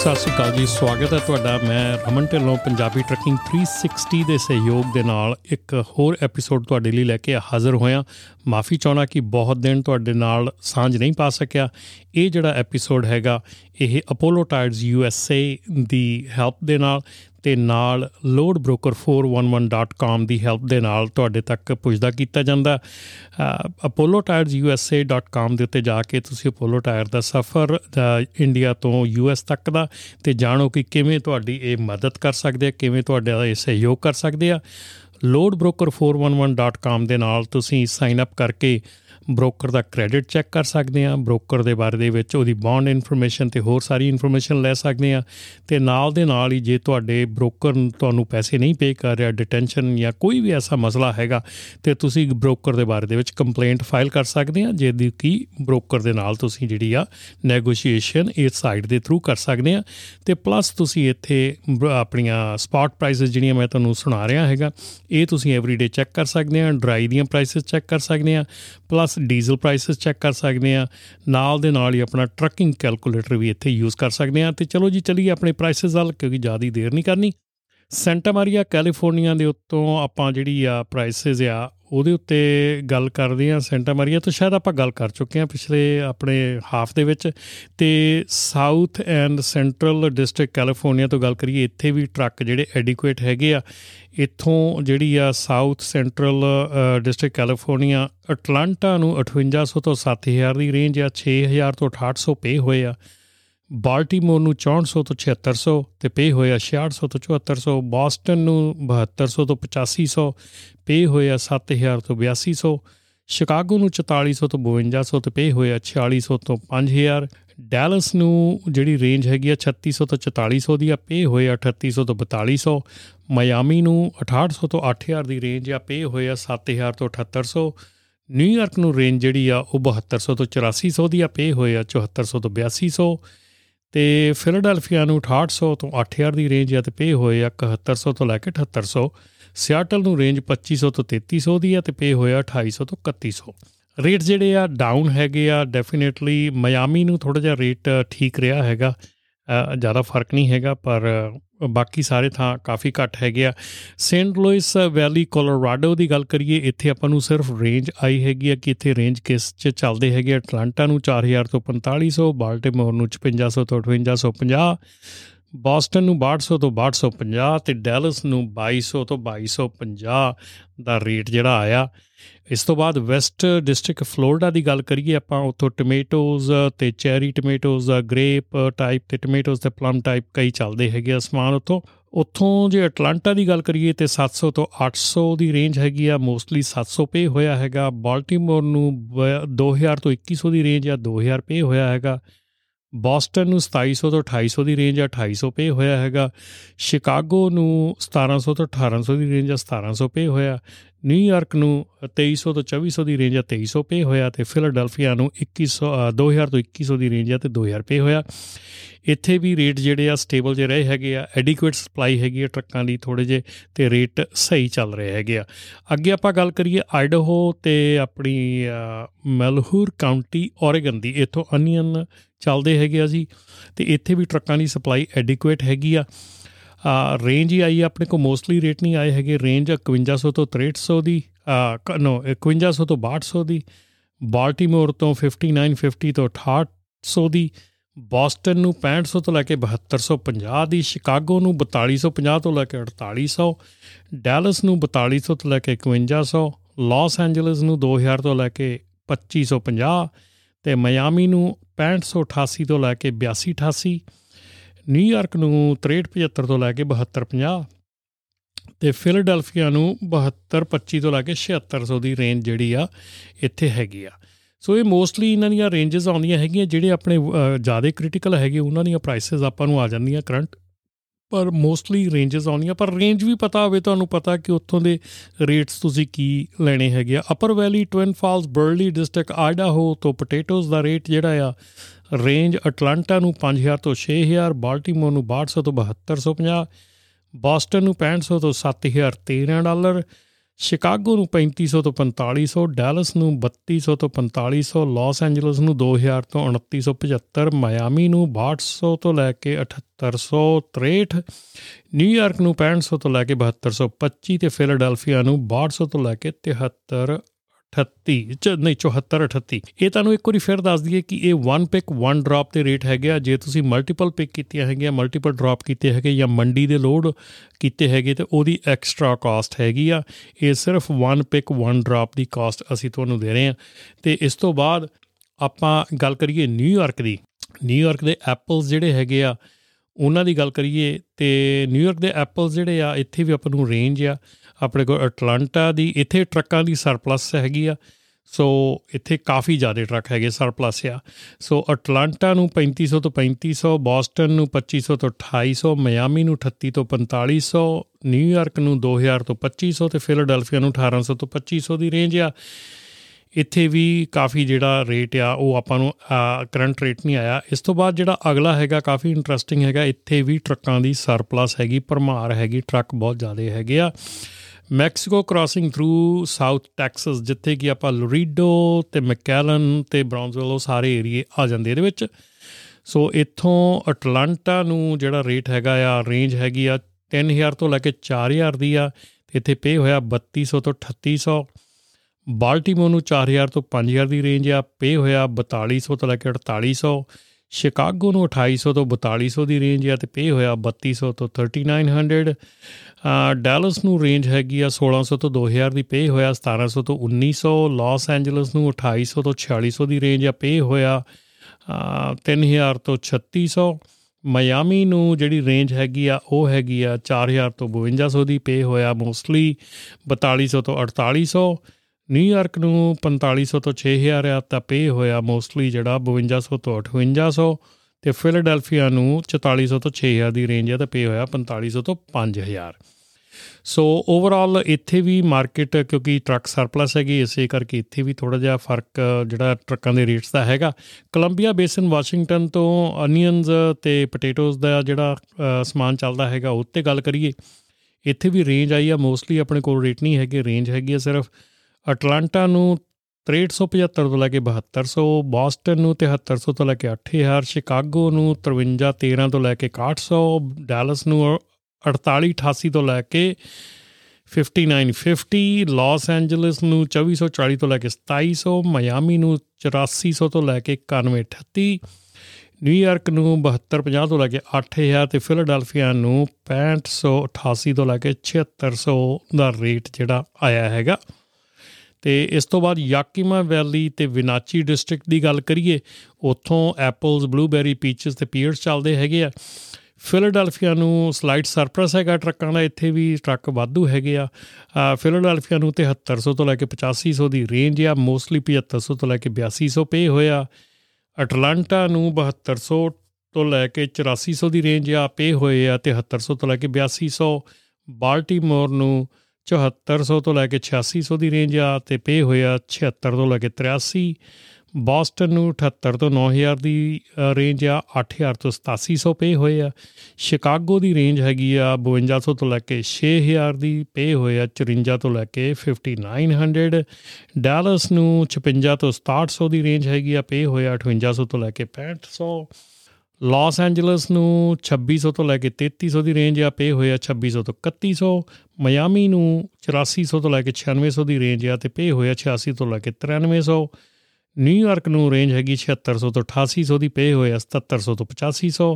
ਸਤਿ ਸ਼੍ਰੀ ਅਕਾਲ ਜੀ, ਸਵਾਗਤ ਹੈ ਤੁਹਾਡਾ। ਮੈਂ ਰਮਨ ਢਿੱਲੋਂ, ਪੰਜਾਬੀ ਟਰੱਕਿੰਗ 360 ਦੇ ਸਹਿਯੋਗ ਦੇ ਨਾਲ ਇੱਕ ਹੋਰ ਐਪੀਸੋਡ ਤੁਹਾਡੇ ਲਈ ਲੈ ਕੇ ਹਾਜ਼ਰ ਹੋਇਆ। ਮਾਫੀ ਚਾਹਣਾ ਕਿ ਬਹੁਤ ਦਿਨ ਤੁਹਾਡੇ ਨਾਲ ਸਾਂਝ ਨਹੀਂ ਪਾ ਸਕਿਆ। ਇਹ ਜਿਹੜਾ ਐਪੀਸੋਡ ਹੈਗਾ, ਇਹ Apollo tyres U S A ਦੀ ਹੈਲਪ ਦੇ ਨਾਲ ਤੇ ਨਾਲ loadbroker411.com ਦੀ ਹੈਲਪ ਦੇ ਨਾਲ ਤੁਹਾਡੇ ਤੱਕ ਪੁੱਜਦਾ ਕੀਤਾ ਜਾਂਦਾ। apollotiresusa.com ਦੇ ਉੱਤੇ ਜਾ ਕੇ ਤੁਸੀਂ ਅਪੋਲੋ ਟਾਇਰ ਦਾ ਸਫ਼ਰ ਇੰਡੀਆ ਤੋਂ ਯੂਐਸ ਤੱਕ ਦਾ ਤੇ ਜਾਣੋ ਕਿ ਕਿਵੇਂ ਤੁਹਾਡੀ ਇਹ ਮਦਦ ਕਰ ਸਕਦੇ ਆ, ਕਿਵੇਂ ਤੁਹਾਡਾ ਇਹ ਸਹਿਯੋਗ ਕਰ ਸਕਦੇ ਆ। loadbroker411.com ਦੇ ਨਾਲ ਤੁਸੀਂ ਸਾਈਨ ਅਪ ਕਰਕੇ ਬ੍ਰੋਕਰ ਦਾ ਕ੍ਰੈਡਿਟ ਚੈੱਕ ਕਰ ਸਕਦੇ ਆ ਬ੍ਰੋਕਰ ਦੇ ਬਾਰੇ ਦੇ ਵਿੱਚ ਉਹਦੀ ਬੌਂਡ ਇਨਫੋਰਮੇਸ਼ਨ ਤੇ ਹੋਰ ਸਾਰੀ ਇਨਫੋਰਮੇਸ਼ਨ ਲੈ ਸਕਦੇ ਆ ਤੇ ਨਾਲ ਦੇ ਨਾਲ ਹੀ ਜੇ ਤੁਹਾਡੇ ਬ੍ਰੋਕਰ ਤੁਹਾਨੂੰ ਪੈਸੇ ਨਹੀਂ ਪੇ ਕਰ ਰਿਹਾ ਡਿਟੈਂਸ਼ਨ ਜਾਂ ਕੋਈ ਵੀ ਐਸਾ ਮਸਲਾ ਹੈਗਾ ਤੇ ਤੁਸੀਂ ਬ੍ਰੋਕਰ ਦੇ ਬਾਰੇ ਦੇ ਵਿੱਚ ਕੰਪਲੇਂਟ ਫਾਈਲ ਕਰ ਸਕਦੇ ਆ ਜਿਹਦੀ ਕੀ ਬ੍ਰੋਕਰ ਦੇ ਨਾਲ ਤੁਸੀਂ ਜਿਹੜੀ ਆ ਨੈਗੋਸ਼ੀਏਸ਼ਨ ਇਸ ਸਾਈਟ ਦੇ ਥਰੂ ਕਰ ਸਕਦੇ ਆ ਤੇ ਪਲੱਸ ਤੁਸੀਂ ਇੱਥੇ ਆਪਣੀਆਂ ਸਪਾਟ ਪ੍ਰਾਈਸਸ ਜਿਹੜੀਆਂ ਮੈਂ ਤੁਹਾਨੂੰ ਸੁਣਾ ਰਿਹਾ ਹੈਗਾ, ਇਹ ਤੁਸੀਂ ਐਵਰੀਡੇ ਚੈੱਕ ਕਰ ਸਕਦੇ ਆ ਡਰਾਈ ਦੀਆਂ ਪ੍ਰਾਈਸਸ ਚੈੱਕ ਕਰ ਸਕਦੇ ਆ ਪਲੱਸ ਡੀਜ਼ਲ ਪ੍ਰਾਈਸਸ ਚੈੱਕ ਕਰ ਸਕਦੇ ਆ ਨਾਲ ਦੇ ਨਾਲ ਹੀ ਆਪਣਾ ਟਰੱਕਿੰਗ ਕੈਲਕੂਲੇਟਰ ਵੀ ਇੱਥੇ ਯੂਜ਼ ਕਰ ਸਕਦੇ ਆ ਤੇ ਚਲੋ ਜੀ, ਚਲੀਏ ਆਪਣੇ ਪ੍ਰਾਈਸਸ ਵੱਲ, ਕਿਉਂਕਿ ਜ਼ਿਆਦਾ ਦੇਰ ਨਹੀਂ ਕਰਨੀ। ਸੈਂਟਾ ਮਾਰੀਆ ਕੈਲੀਫੋਰਨੀਆ ਦੇ ਉੱਤੋਂ ਆਪਾਂ ਜਿਹੜੀ ਆ ਪ੍ਰਾਈਸਸ ਆ ਉਹਦੇ ਉੱਤੇ ਗੱਲ ਕਰਦੇ ਆ ਸੈਂਟਾ ਮਾਰੀਆ ਤੋਂ ਸ਼ਾਇਦ ਆਪਾਂ ਗੱਲ ਕਰ ਚੁੱਕੇ ਆ ਪਿਛਲੇ ਆਪਣੇ ਹਾਫ ਦੇ ਵਿੱਚ। ਤੇ south and central district California ਤੋਂ ਗੱਲ ਕਰੀਏ, ਇੱਥੇ ਵੀ ਟਰੱਕ ਜਿਹੜੇ ਐਡਿਕੁਏਟ ਹੈਗੇ ਆ। ਇੱਥੋਂ ਜਿਹੜੀ ਆ south central district California, Atlanta ਨੂੰ 5800 ਤੋਂ 7000 ਦੀ ਰੇਂਜ ਆ 6000 ਤੋਂ 6800 ਪੇ ਹੋਏ ਆ। ਬਾਲਟਿਮੋਰ ਨੂੰ 6400 ਤੋਂ 7600 ਤੇ ਪੇ ਹੋਇਆ 6600 ਤੋਂ 7400 ਬੋਸਟਨ ਨੂੰ 7200 ਤੋਂ 8500 ਪੇ ਹੋਇਆ 7000 ਤੋਂ 8200 ਸ਼ਿਕਾਗੋ ਨੂੰ 4400 ਤੋਂ 5200 ਤੇ ਪੇ ਹੋਇਆ 4600 ਤੋਂ 5000 ਡੈਲਸ ਨੂੰ ਜਿਹੜੀ ਰੇਂਜ ਹੈਗੀ ਆ 3600 ਤੋਂ 4400 ਦੀ ਆ ਪੇ ਹੋਇਆ 3800 ਤੋਂ 4200 ਮਾਇਆਮੀ ਨੂੰ 6800 ਤੋਂ 8000 ਦੀ ਰੇਂਜ ਆ ਪੇ ਹੋਇਆ 7000 ਤੋਂ 7800 ਨਿਊਯਾਰਕ ਨੂੰ ਰੇਂਜ ਜਿਹੜੀ ਆ ਉਹ 7200 ਤੋਂ 8400 ਦੀ ਆ ਪੇ ਹੋਇਆ 7400 ਤੋਂ 8200 ਤੇ ਫਿਲਾਡੈਲਫੀਆ ਨੂੰ 6800 ਤੋਂ 8000 ਦੀ ਰੇਂਜ ਆ ਤੇ ਪੇ ਹੋਏ ਆ 7100 ਤੋਂ ਲੈ ਕੇ 7800 ਸਿਆਟਲ ਨੂੰ ਰੇਂਜ 2500 ਤੋਂ 3300 ਦੀ ਆ ਤੇ ਪੇ ਹੋਇਆ 2800 ਤੋਂ 3100 ਰੇਟ ਜਿਹੜੇ ਆ ਡਾਊਨ ਹੈਗੇ ਆ ਡੈਫੀਨਿਟਲੀ ਮਿਆਮੀ ਨੂੰ ਥੋੜਾ ਜਿਹਾ ਰੇਟ ਠੀਕ ਰਿਹਾ ਹੈਗਾ। ਜ਼ਿਆਦਾ ਫ਼ਰਕ ਨਹੀਂ ਹੈਗਾ, ਪਰ ਬਾਕੀ ਸਾਰੇ ਥਾਂ ਕਾਫੀ ਘੱਟ ਹੈਗੇ ਆ। ਸੇਂਟ ਲੂਇਸ ਵੈਲੀ ਕੋਲੋਰਾਡੋ ਦੀ ਗੱਲ ਕਰੀਏ, ਇੱਥੇ ਆਪਾਂ ਨੂੰ ਸਿਰਫ ਰੇਂਜ ਆਈ ਹੈਗੀ ਆ ਕਿ ਇੱਥੇ ਰੇਂਜ ਕਿਸ 'ਚ ਚੱਲਦੇ ਹੈਗੇ ਅਟਲਾਂਟਾ ਨੂੰ 4000 ਤੋਂ 4500 ਬਾਲਟਿਮੋਰ ਨੂੰ 5500 ਤੋਂ 5850 ਬੋਸਟਨ ਨੂੰ 6200 ਤੋਂ 6250 ਤੇ ਡੈਲਸ ਨੂੰ 2200 ਤੋਂ 2250 ਦਾ ਰੇਟ ਜਿਹੜਾ ਆਇਆ। ਇਸ ਤੋਂ ਬਾਅਦ ਵੈਸਟ ਡਿਸਟ੍ਰਿਕਟ ਫਲੋਰੀਡਾ ਦੀ ਗੱਲ ਕਰੀਏ, ਆਪਾਂ ਉੱਥੋਂ ਟੋਮੇਟੋਜ਼ ਤੇ ਚੈਰੀ ਟੋਮੇਟੋਜ਼, ਗ੍ਰੇਪ ਟਾਈਪ ਤੇ ਟੋਮੇਟੋਜ਼ ਤੇ ਪਲਮ ਟਾਈਪ ਕਈ ਚੱਲਦੇ ਹੈਗੇ ਅਸਮਾਨ ਉੱਥੋਂ। ਉੱਥੋਂ ਜੇ ਅਟਲਾਂਟਾ ਦੀ ਗੱਲ ਕਰੀਏ ਤੇ 700 ਤੋਂ 800 ਦੀ ਰੇਂਜ ਹੈਗੀ ਆ ਮੋਸਟਲੀ 700 ਪੇ ਹੋਇਆ ਹੈਗਾ। ਬਾਲਟਿਮੋਰ ਨੂੰ 2000 ਤੋਂ 2100 ਦੀ ਰੇਂਜ ਆ 2000 ਪੇ ਹੋਇਆ ਹੈਗਾ। ਬੋਸਟਨ ਨੂੰ 2700 ਤੋਂ 2800 ਦੀ ਰੇਂਜ ਆ 2800 ਪੇ ਹੋਇਆ ਹੈਗਾ। ਸ਼ਿਕਾਗੋ ਨੂੰ 1700 ਤੋਂ 1800 ਦੀ ਰੇਂਜ ਆ 1700 ਪੇ ਹੋਇਆ। ਨਿਊਯਾਰਕ ਨੂੰ 2300 ਤੋਂ 2400 ਦੀ ਰੇਂਜ ਆ 2300 ਪੇ ਹੋਇਆ ਤੇ ਫਿਲਾਡੈਲਫੀਆ ਨੂੰ 2100 2000 ਤੋਂ 2100 ਦੀ ਰੇਂਜ ਆ ਤੇ 2000 ਪੇ ਹੋਇਆ। ਇੱਥੇ ਵੀ ਰੇਟ ਜਿਹੜੇ ਆ ਸਟੇਬਲ ਜੇ ਰਹੇ ਹੈਗੇ ਆ ਐਡਿਕੁਏਟ ਸਪਲਾਈ ਹੈਗੀ ਆ ਟਰੱਕਾਂ ਦੀ ਥੋੜੇ ਜੇ ਤੇ ਰੇਟ ਸਹੀ ਚੱਲ ਰਹੇ ਹੈਗੇ ਆ। ਅੱਗੇ ਆਪਾਂ ਗੱਲ ਕਰੀਏ ਆਈਡਹੋ ਤੇ ਆਪਣੀ ਮੈਲਹੂਰ ਕਾਉਂਟੀ ਓਰੇਗਨ ਦੀ। ਇਥੋਂ ਅਨੀਅਨ ਚੱਲਦੇ ਹੈਗੇ ਆ ਜੀ ਤੇ ਇੱਥੇ ਵੀ ਟਰੱਕਾਂ ਦੀ ਸਪਲਾਈ ਐਡਿਕੁਏਟ ਹੈਗੀ ਆ। ਰੇਂਜ ਹੀ ਆਈ ਆਪਣੇ ਕੋ ਮੋਸਟਲੀ ਰੇਟ ਨਹੀਂ ਆਏ ਹੈਗੇ। ਰੇਂਜ 5100 ਤੋਂ 6300 ਦੀ ਨੋ 5100 ਤੋਂ 6200 ਦੀ, ਬਾਲਟਿਮੋਰ ਤੋਂ 5950 ਤੋਂ 6800 ਦੀ, ਬੋਸਟਨ ਨੂੰ 6500 ਤੋਂ ਲੈ ਕੇ 7250 ਦੀ, ਸ਼ਿਕਾਗੋ ਨੂੰ 4250 ਤੋਂ ਲੈ ਕੇ 4800 ਡੈਲਸ ਨੂੰ 4200 ਤੋਂ ਲੈ ਕੇ 5100 ਲਾਸ ਐਂਜਲਸ ਨੂੰ 2000 ਤੋਂ ਲੈ ਕੇ 2550 ਤੇ ਮਿਆਮੀ ਨੂੰ 6588 ਤੋਂ ਲੈ ਕੇ 8288 ਨਿਊਯਾਰਕ ਨੂੰ 6375 ਤੋਂ ਲੈ ਕੇ 7250 ਤੇ ਫਿਲਾਡੈਲਫੀਆ ਨੂੰ 7225 ਤੋਂ ਲੈ ਕੇ 7600 ਦੀ ਰੇਂਜ ਜਿਹੜੀ ਆ, ਇੱਥੇ ਹੈਗੀ ਆ। ਸੋ ਇਹ ਮੋਸਟਲੀ ਇਹਨਾਂ ਦੀਆਂ ਰੇਂਜਸ ਆਉਂਦੀਆਂ ਹੈਗੀਆਂ, ਜਿਹੜੇ ਆਪਣੇ ਜ਼ਿਆਦਾ ਕ੍ਰਿਟੀਕਲ ਹੈਗੇ, ਉਹਨਾਂ ਦੀਆਂ ਪ੍ਰਾਈਸਸ ਆਪਾਂ ਨੂੰ ਆ ਜਾਂਦੀਆਂ ਕਰੰਟ ਪਰ ਮੋਸਟਲੀ ਰੇਂਜਸ ਆਉਂਦੀਆਂ। ਪਰ ਰੇਂਜ ਵੀ ਪਤਾ ਹੋਵੇ, ਤੁਹਾਨੂੰ ਪਤਾ ਕਿ ਉੱਥੋਂ ਦੇ ਰੇਟਸ ਤੁਸੀਂ ਕੀ ਲੈਣੇ ਹੈਗੇ ਆ। Upper valley Twin Falls Burley district Idaho ਤੋਂ ਪੋਟੇਟੋਜ਼ ਦਾ ਰੇਟ ਜਿਹੜਾ ਆ ਰੇਂਜ ਅਟਲਾਂਟਾ ਨੂੰ 5000 ਤੋਂ 6000 ਬਾਲਟਿਮੋਰ ਨੂੰ 6200 ਤੋਂ 7250 ਬੋਸਟਨ ਨੂੰ 6500 ਤੋਂ 7013 ਡਾਲਰ, ਸ਼ਿਕਾਗੋ ਨੂੰ 3500 ਤੋਂ 4500 ਡੈਲਸ ਨੂੰ 3200 ਤੋਂ 4500 ਲਾਸ ਐਂਜਲਸ ਨੂੰ 2000 ਤੋਂ 2975 ਮਾਇਆਮੀ ਨੂੰ 6200 ਤੋਂ ਲੈ ਕੇ 7863 ਨਿਊਯਾਰਕ ਨੂੰ 6500 ਤੋਂ ਲੈ ਕੇ 7225 ਤੇ ਫਿਲਾਡੈਲਫੀਆ ਨੂੰ 6200 ਤੋਂ ਲੈ ਕੇ 73 38 ਨਹੀਂ 74 38 ਇਹ ਤੁਹਾਨੂੰ ਇੱਕ ਵਾਰੀ ਫਿਰ ਦੱਸ ਦਈਏ ਕਿ ਇਹ ਵਨ ਪਿਕ ਵਨ ਡ੍ਰੌਪ ਤੇ ਰੇਟ ਹੈਗੇ ਆ। ਜੇ ਤੁਸੀਂ ਮਲਟੀਪਲ ਪਿਕ ਕੀਤੀਆਂ ਹੈਗੀਆਂ ਮਲਟੀਪਲ ਡ੍ਰੌਪ ਕੀਤੇ ਹੈਗੇ ਜਾਂ ਮੰਡੀ ਦੇ ਲੋਡ ਕੀਤੇ ਹੈਗੇ, ਤੇ ਉਹਦੀ ਐਕਸਟਰਾ ਕਾਸਟ ਹੈਗੀ ਆ। ਇਹ ਸਿਰਫ ਵਨ ਪਿਕ ਵਨ ਡ੍ਰੌਪ ਦੀ ਕਾਸਟ ਅਸੀਂ ਤੁਹਾਨੂੰ ਦੇ ਰਹੇ ਹਾਂ। ਤੇ ਇਸ ਤੋਂ ਬਾਅਦ ਆਪਾਂ ਗੱਲ ਕਰੀਏ ਨਿਊਯਾਰਕ ਦੀ। ਨਿਊਯਾਰਕ ਦੇ ਐਪਲਸ ਜਿਹੜੇ ਹੈਗੇ ਆ, ਉਹਨਾਂ ਦੀ ਗੱਲ ਕਰੀਏ, ਤੇ ਨਿਊਯਾਰਕ ਦੇ ਐਪਲਸ ਜਿਹੜੇ ਆ, ਇੱਥੇ ਵੀ ਆਪਾਂ ਨੂੰ ਰੇਂਜ ਆ। ਆਪਣੇ ਕੋਲ ਅਟਲਾਂਟਾ ਦੀ, ਇੱਥੇ ਟਰੱਕਾਂ ਦੀ ਸਰਪਲਸ ਹੈਗੀ ਆ। ਸੋ ਇੱਥੇ ਕਾਫੀ ਜ਼ਿਆਦਾ ਟਰੱਕ ਹੈਗੇ ਸਰਪਲਸ ਆ। ਸੋ ਅਟਲਾਂਟਾ ਨੂੰ 3500 ਤੋਂ 3500 ਬੋਸਟਨ ਨੂੰ 2500 ਤੋਂ 2800 ਮਿਆਮੀ ਨੂੰ 38 ਤੋਂ 4500 ਨਿਊਯਾਰਕ ਨੂੰ 2000 ਤੋਂ 2500 ਤੇ ਫਿਲਾਡੈਲਫੀਆ ਨੂੰ 1800 ਤੋਂ 2500 ਦੀ ਰੇਂਜ ਆ। ਇੱਥੇ ਵੀ ਕਾਫੀ ਜਿਹੜਾ ਰੇਟ ਆ, ਉਹ ਆਪਾਂ ਨੂੰ ਕਰੰਟ ਰੇਟ ਨਹੀਂ ਆਇਆ। ਇਸ ਤੋਂ ਬਾਅਦ ਜਿਹੜਾ ਅਗਲਾ ਹੈਗਾ, ਕਾਫੀ ਇੰਟਰਸਟਿੰਗ ਹੈਗਾ, ਇੱਥੇ ਵੀ ਟਰੱਕਾਂ ਦੀ ਸਰਪਲਸ ਹੈਗੀ ਪਰਮਾਰ ਹੈਗੀ, ਟਰੱਕ ਬਹੁਤ ਜ਼ਿਆਦਾ ਹੈਗੇ ਆ। Mexico crossing through south Texas, ਜਿੱਥੇ ਕਿ ਆਪਾਂ ਲੋਰੀਡੋ ਤੇ ਮੈਕੈਲਨ ਤੇ ਬ੍ਰਾਊਨਸਵਿਲ, ਉਹ ਸਾਰੇ ਏਰੀਏ ਆ ਜਾਂਦੇ ਇਹਦੇ ਵਿੱਚ। ਸੋ ਇੱਥੋਂ ਅਟਲਾਂਟਾ ਨੂੰ ਜਿਹੜਾ ਰੇਟ ਹੈਗਾ ਆ, ਰੇਂਜ ਹੈਗੀ ਆ 3000 ਤੋਂ ਲੈ ਕੇ 4000 ਦੀ ਆ ਇੱਥੇ ਪੇ ਹੋਇਆ 3200 ਤੋਂ 3800 ਬਾਲਟਿਮੋਰ ਨੂੰ 4000 ਤੋਂ 5000 ਦੀ ਰੇਂਜ ਆ, ਪੇ ਹੋਇਆ 4200 ਤੋਂ ਲੈ ਕੇ 4800 ਸ਼ਿਕਾਗੋ ਨੂੰ 2800 ਤੋਂ 4200 ਦੀ ਰੇਂਜ ਆ, ਤੇ ਪੇ ਹੋਇਆ 3200 ਤੋਂ 3900 ਡੈਲਸ ਨੂੰ ਰੇਂਜ ਹੈਗੀ ਆ 1600 ਤੋਂ 2000 ਦੀ ਪੇ ਹੋਇਆ 1700 ਤੋਂ 1900 ਲਾਸ ਐਂਜਲਸ ਨੂੰ 2800 ਤੋਂ 4600 ਦੀ ਰੇਂਜ ਆ, ਪੇ ਹੋਇਆ 3000 ਤੋਂ 3600 ਮਿਆਮੀ ਨੂੰ ਜਿਹੜੀ ਰੇਂਜ ਹੈਗੀ ਆ, ਉਹ ਹੈਗੀ ਆ 4000 ਤੋਂ 5200 ਦੀ ਪੇ ਹੋਇਆ, ਮੋਸਟਲੀ 4200 ਤੋਂ 4800 ਨਿਊਯਾਰਕ ਨੂੰ 4500 ਤੋਂ 6000 ਆ, ਤਾਂ ਪੇ ਹੋਇਆ ਮੋਸਟਲੀ ਜਿਹੜਾ 5200 ਤੋਂ 5800 ਤੇ ਫਿਲਾਡੈਲਫੀਆ ਨੂੰ 4400 ਤੋਂ 6000 ਦੀ ਰੇਂਜ ਆ ਤਾਂ ਪੇ ਹੋਇਆ 4500 ਤੋਂ 5000 ਸੋ ਓਵਰਆਲ ਇੱਥੇ ਵੀ ਮਾਰਕੀਟ ਕਿਉਂਕਿ ਟਰੱਕ ਸਰਪਲਸ ਹੈਗੀ, ਇਸੇ ਕਰਕੇ ਇੱਥੇ ਵੀ ਥੋੜਾ ਜਿਹਾ ਫ਼ਰਕ ਜਿਹੜਾ ਟਰੱਕਾਂ ਦੇ ਰੇਟਸ ਦਾ ਹੈਗਾ। ਕੋਲੰਬੀਆ ਬੇਸਨ ਵਾਸ਼ਿੰਗਟਨ ਤੋਂ ਅਨੀਅਨਸ ਤੇ ਪੋਟੇਟੋਜ਼ ਦਾ ਜਿਹੜਾ ਸਮਾਨ ਚੱਲਦਾ ਹੈਗਾ ਉੱਤੇ ਗੱਲ ਕਰੀਏ। ਇੱਥੇ ਵੀ ਰੇਂਜ ਆਈ ਆ ਮੋਸਟਲੀ ਆਪਣੇ ਕੋਲ ਰੇਟ ਨਹੀਂ ਹੈਗੇ ਰੇਂਜ ਹੈਗੀ ਆ ਸਿਰਫ। ਅਟਲਾਂਟਾ ਨੂੰ 6375 ਤੋਂ ਲੈ ਕੇ 7200 ਬੋਸਟਨ ਨੂੰ 7300 ਤੋਂ ਲੈ ਕੇ 8000 ਸ਼ਿਕਾਗੋ ਨੂੰ 5313 ਤੋਂ ਲੈ ਕੇ 6100 ਡੈਲਸ ਨੂੰ 4888 ਤੋਂ ਲੈ ਕੇ 5950 ਲਾਸ ਐਂਜਲਸ ਨੂੰ 2440 ਤੋਂ ਲੈ ਕੇ 2700 ਮਿਆਮੀ ਨੂੰ 8400 ਤੋਂ ਲੈ ਕੇ 9138 ਨਿਊਯਾਰਕ ਨੂੰ 7250 ਤੋਂ ਲੈ ਕੇ 8000 ਤੇ ਫਿਲਾਡੈਲਫੀਆ ਨੂੰ 6588 ਤੋਂ ਲੈ ਕੇ 7600 ਦਾ ਰੇਟ ਜਿਹੜਾ ਆਇਆ ਹੈਗਾ। ਤੇ ਇਸ ਤੋਂ ਬਾਅਦ ਯਾਕੀਮਾ ਵੈਲੀ ਤੇ ਵਿਨਾਚੀ ਡਿਸਟ੍ਰਿਕਟ ਦੀ ਗੱਲ ਕਰੀਏ, ਉੱਥੋਂ ਐਪਲਸ, ਬਲੂਬੈਰੀ, ਪੀਚਸ ਤੇ ਪੀਅਰਸ ਚੱਲਦੇ ਹੈਗੇ ਆ। ਫਿਲਾਡੈਲਫੀਆ ਨੂੰ ਸਲਾਈਡ ਸਰਪਲਸ ਹੈਗਾ ਟਰੱਕਾਂ ਦਾ, ਇੱਥੇ ਵੀ ਟਰੱਕ ਵਾਧੂ ਹੈਗੇ ਆ। ਫਿਲਾਡੈਲਫੀਆ ਨੂੰ 7300 ਤੋਂ ਲੈ ਕੇ 8500 ਦੀ ਰੇਂਜ ਆ, ਮੋਸਟਲੀ 7500 ਤੋਂ ਲੈ ਕੇ 8200 ਪੇ ਹੋਇਆ। ਅਟਲਾਂਟਾ ਨੂੰ 7200 ਤੋਂ ਲੈ ਕੇ 8400 ਦੀ ਰੇਂਜ ਆ, ਪੇ ਹੋਏ ਆ 7300 ਤੋਂ ਲੈ ਕੇ 8200 ਬਾਲਟੀਮੋਰ ਨੂੰ 7400 ਤੋਂ ਲੈ ਕੇ 8600 ਦੀ ਰੇਂਜ ਆ ਤੇ ਪੇ ਹੋਇਆ 76 ਤੋਂ ਲੈ ਕੇ 83 ਬੋਸਟਨ ਨੂੰ 78 ਤੋਂ 9000 ਦੀ ਰੇਂਜ ਆ 8000 ਤੋਂ 8700 ਪੇ ਹੋਏ ਆ। ਸ਼ਿਕਾਗੋ ਦੀ ਰੇਂਜ ਹੈਗੀ ਆ 5200 ਤੋਂ ਲੈ ਕੇ 6000 ਦੀ ਪੇ ਹੋਏ ਆ 54 ਤੋਂ ਲੈ ਕੇ 5900 ਡੈਲਸ ਨੂੰ 56 ਤੋਂ 6700 ਦੀ ਰੇਂਜ ਹੈਗੀ ਆ ਪੇ ਹੋਇਆ 5800 ਤੋਂ ਲੈ ਕੇ 6500 ਲਾਸ ਐਂਜਲਸ ਨੂੰ 2600 ਤੋਂ ਲੈ ਕੇ 3300 ਦੀ ਰੇਂਜ ਆ ਪੇ ਹੋਇਆ 2600 ਤੋਂ 3100 ਮਿਆਮੀ ਨੂੰ 8400 ਤੋਂ ਲੈ ਕੇ 9600 ਦੀ ਰੇਂਜ ਆ ਤੇ ਪੇ ਹੋਇਆ 86 ਤੋਂ ਲੈ ਕੇ 9300 ਨਿਊਯਾਰਕ ਨੂੰ ਰੇਂਜ ਹੈਗੀ 7600 ਤੋਂ 8800 ਦੀ ਪੇ ਹੋਇਆ 7700 ਤੋਂ 8500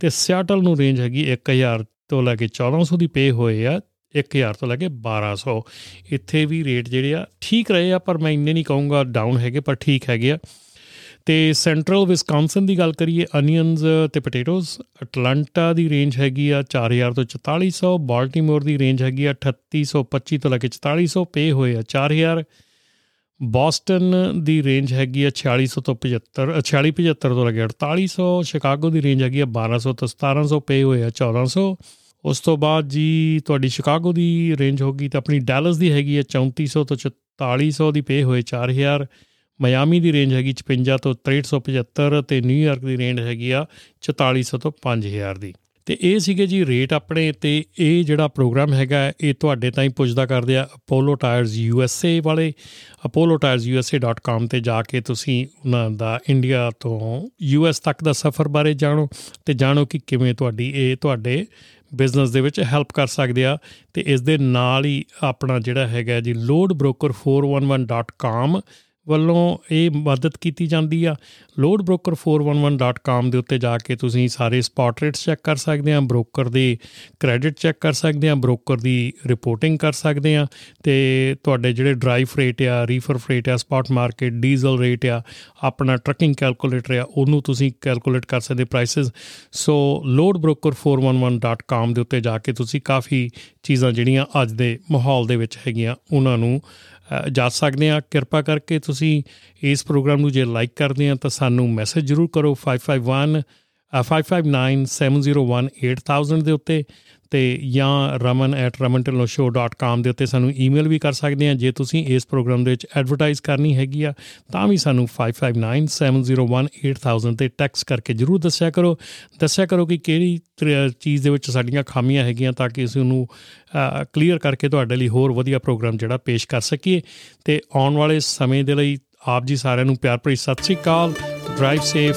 ਤੇ ਸਿਆਟਲ ਨੂੰ ਰੇਂਜ ਹੈਗੀ 1000 ਤੋਂ ਲੈ ਕੇ 1400 ਦੀ ਪੇ ਹੋਏ ਆ 1000 ਤੋਂ ਲੈ ਕੇ 1200 ਇੱਥੇ ਵੀ ਰੇਟ ਜਿਹੜੇ ਆ ਠੀਕ ਰਹੇ ਆ, ਪਰ ਮੈਂ ਇੰਨੇ ਨਹੀਂ ਕਹੂੰਗਾ ਡਾਊਨ ਹੈਗੇ, ਪਰ ਠੀਕ ਹੈਗੇ ਆ। ਤੇ ਸੈਂਟਰਲ ਵਿਸਕੌਨਸਨ ਦੀ ਗੱਲ ਕਰੀਏ ਅਨੀਅਨਸ ਤੇ ਪੋਟੇਟੋਸ ਅਟਲਾਂਟਾ ਦੀ ਰੇਂਜ ਹੈਗੀ ਆ 4000 ਤੋਂ 4400 ਬਾਲਟਿਮੋਰ ਦੀ ਰੇਂਜ ਹੈਗੀ ਆ 3825 ਤੋਂ ਲੈ ਕੇ 4400 ਪੇ ਹੋਏ ਆ 4000 ਬੋਸਟਨ ਦੀ ਰੇਂਜ ਹੈਗੀ ਆ 4600 ਤੋਂ 75 4675 ਤੋਂ ਲੈ ਕੇ 4800 ਸ਼ਿਕਾਗੋ ਦੀ ਰੇਂਜ ਹੈਗੀ ਆ 1200 ਤੋਂ 1700 ਪੇ ਹੋਏ ਆ 1400 ਉਸ ਤੋਂ ਬਾਅਦ ਜੀ ਤੁਹਾਡੀ ਸ਼ਿਕਾਗੋ ਦੀ ਰੇਂਜ ਹੋਗੀ ਤਾਂ ਆਪਣੀ ਡੈਲਸ ਦੀ ਹੈਗੀ ਆ 3400 ਤੋਂ 4400 ਦੀ ਪੇ ਹੋਏ 4000 ਮਿਆਮੀ ਦੀ ਰੇਂਜ ਹੈਗੀ 56 ਤੋਂ 6375 ਤੇ ਨਿਊਯਾਰਕ ਦੀ ਰੇਂਜ ਹੈਗੀ ਆ 4400 ਤੋਂ 5000 ਦੀ। ਤੇ ਇਹ ਸੀਗੇ ਜੀ ਰੇਟ ਆਪਣੇ ਤੇ ਇਹ ਜਿਹੜਾ ਪ੍ਰੋਗਰਾਮ ਹੈਗਾ ਇਹ ਤੁਹਾਡੇ ਤਾਈਂ ਪੁੱਜਦਾ ਕਰਦੇ ਆ ਅਪੋਲੋ ਟਾਇਰਸ ਯੂਐਸਏ ਵਾਲੇ। Apollotiresusa.com ਤੇ ਜਾ ਕੇ ਤੁਸੀਂ ਉਹਨਾਂ ਦਾ ਇੰਡੀਆ ਤੋਂ ਯੂਐਸ ਤੱਕ ਦਾ ਸਫ਼ਰ ਬਾਰੇ ਜਾਣੋ ਤੇ ਜਾਣੋ ਕਿ ਕਿਵੇਂ ਤੁਹਾਡੀ ਇਹ ਤੁਹਾਡੇ ਬਿਜ਼ਨਸ ਦੇ ਵਿੱਚ ਹੈਲਪ ਕਰ ਸਕਦੇ ਆ। ਤੇ ਇਸ ਦੇ ਨਾਲ ਹੀ ਆਪਣਾ ਜਿਹੜਾ ਹੈਗਾ ਜੀ loadbroker411.com ਵੱਲੋਂ ਇਹ ਮਦਦ ਕੀਤੀ ਜਾਂਦੀ ਆ। loadbroker411.com ਦੇ ਉੱਤੇ ਜਾ ਕੇ ਤੁਸੀਂ ਸਾਰੇ ਸਪੌਟ ਰੇਟਸ ਚੈੱਕ ਕਰ ਸਕਦੇ ਆ, ਬ੍ਰੋਕਰ ਦੇ ਕ੍ਰੈਡਿਟ ਚੈੱਕ ਕਰ ਸਕਦੇ ਆ, ਬ੍ਰੋਕਰ ਦੀ ਰਿਪੋਰਟਿੰਗ ਕਰ ਸਕਦੇ ਆ ਤੇ ਤੁਹਾਡੇ ਜਿਹੜੇ ਡਰਾਈਵ ਰੇਟ ਆ ਰੀਫਰ ਫਰੇਟ ਆ ਸਪੌਟ ਮਾਰਕੀਟ ਡੀਜ਼ਲ ਰੇਟ ਆ, ਆਪਣਾ ਟਰੱਕਿੰਗ ਕੈਲਕੂਲੇਟਰ ਆ, ਉਹਨੂੰ ਤੁਸੀਂ ਕੈਲਕੂਲੇਟ ਕਰ ਸਕਦੇ ਪ੍ਰਾਈਸਸ ਸੋ loadbroker411.com ਦੇ ਉੱਤੇ ਜਾ ਕੇ ਤੁਸੀਂ ਕਾਫੀ ਚੀਜ਼ਾਂ ਜਿਹੜੀਆਂ ਅੱਜ ਦੇ ਮਾਹੌਲ ਦੇ ਵਿੱਚ ਹੈਗੀਆਂ, ਉਹਨਾਂ ਨੂੰ ਜਾ ਸਕਦੇ ਆ ਕਿਰਪਾ ਕਰਕੇ ਤੁਸੀਂ ਇਸ ਪ੍ਰੋਗਰਾਮ ਨੂੰ ਜੇ ਲਾਈਕ ਕਰਦੇ ਆ ਤਾਂ ਸਾਨੂੰ ਮੈਸੇਜ ਜ਼ਰੂਰ ਕਰੋ। 551 5597018000 ਦੇ ਉੱਤੇ। ਤੇ ਜਾਂ raman@ramantelnoshow.com ਦੇ ਉੱਤੇ ਸਾਨੂੰ ਈਮੇਲ ਵੀ ਕਰ ਸਕਦੇ ਆ। ਜੇ ਤੁਸੀਂ ਇਸ ਪ੍ਰੋਗਰਾਮ ਦੇ ਵਿੱਚ ਐਡਵਰਟਾਈਜ਼ ਕਰਨੀ ਹੈਗੀ ਆ, ਤਾਂ ਵੀ ਸਾਨੂੰ 5597018000 ਤੇ ਟੈਕਸ ਕਰਕੇ ਜਰੂਰ ਦੱਸਿਆ ਕਰੋ। ਦੱਸਿਆ ਕਰੋ ਕਿ ਕਿਹੜੀ ਚੀਜ਼ ਦੇ ਵਿੱਚ ਸਾਡੀਆਂ ਖਾਮੀਆਂ ਹੈਗੀਆਂ ਤਾਂ ਕਿ ਅਸੀਂ ਉਹਨੂੰ ਕਲੀਅਰ ਕਰਕੇ ਤੁਹਾਡੇ ਲਈ ਹੋਰ ਵਧੀਆ ਪ੍ਰੋਗਰਾਮ ਜਿਹੜਾ ਪੇਸ਼ ਕਰ ਸਕੀਏ। ਤੇ ਆਉਣ ਵਾਲੇ ਸਮੇਂ ਦੇ ਲਈ ਆਪ ਜੀ ਸਾਰਿਆਂ ਨੂੰ ਪਿਆਰ ਭਰੀ ਸਤਿ ਸ੍ਰੀ ਅਕਾਲ। Drive safe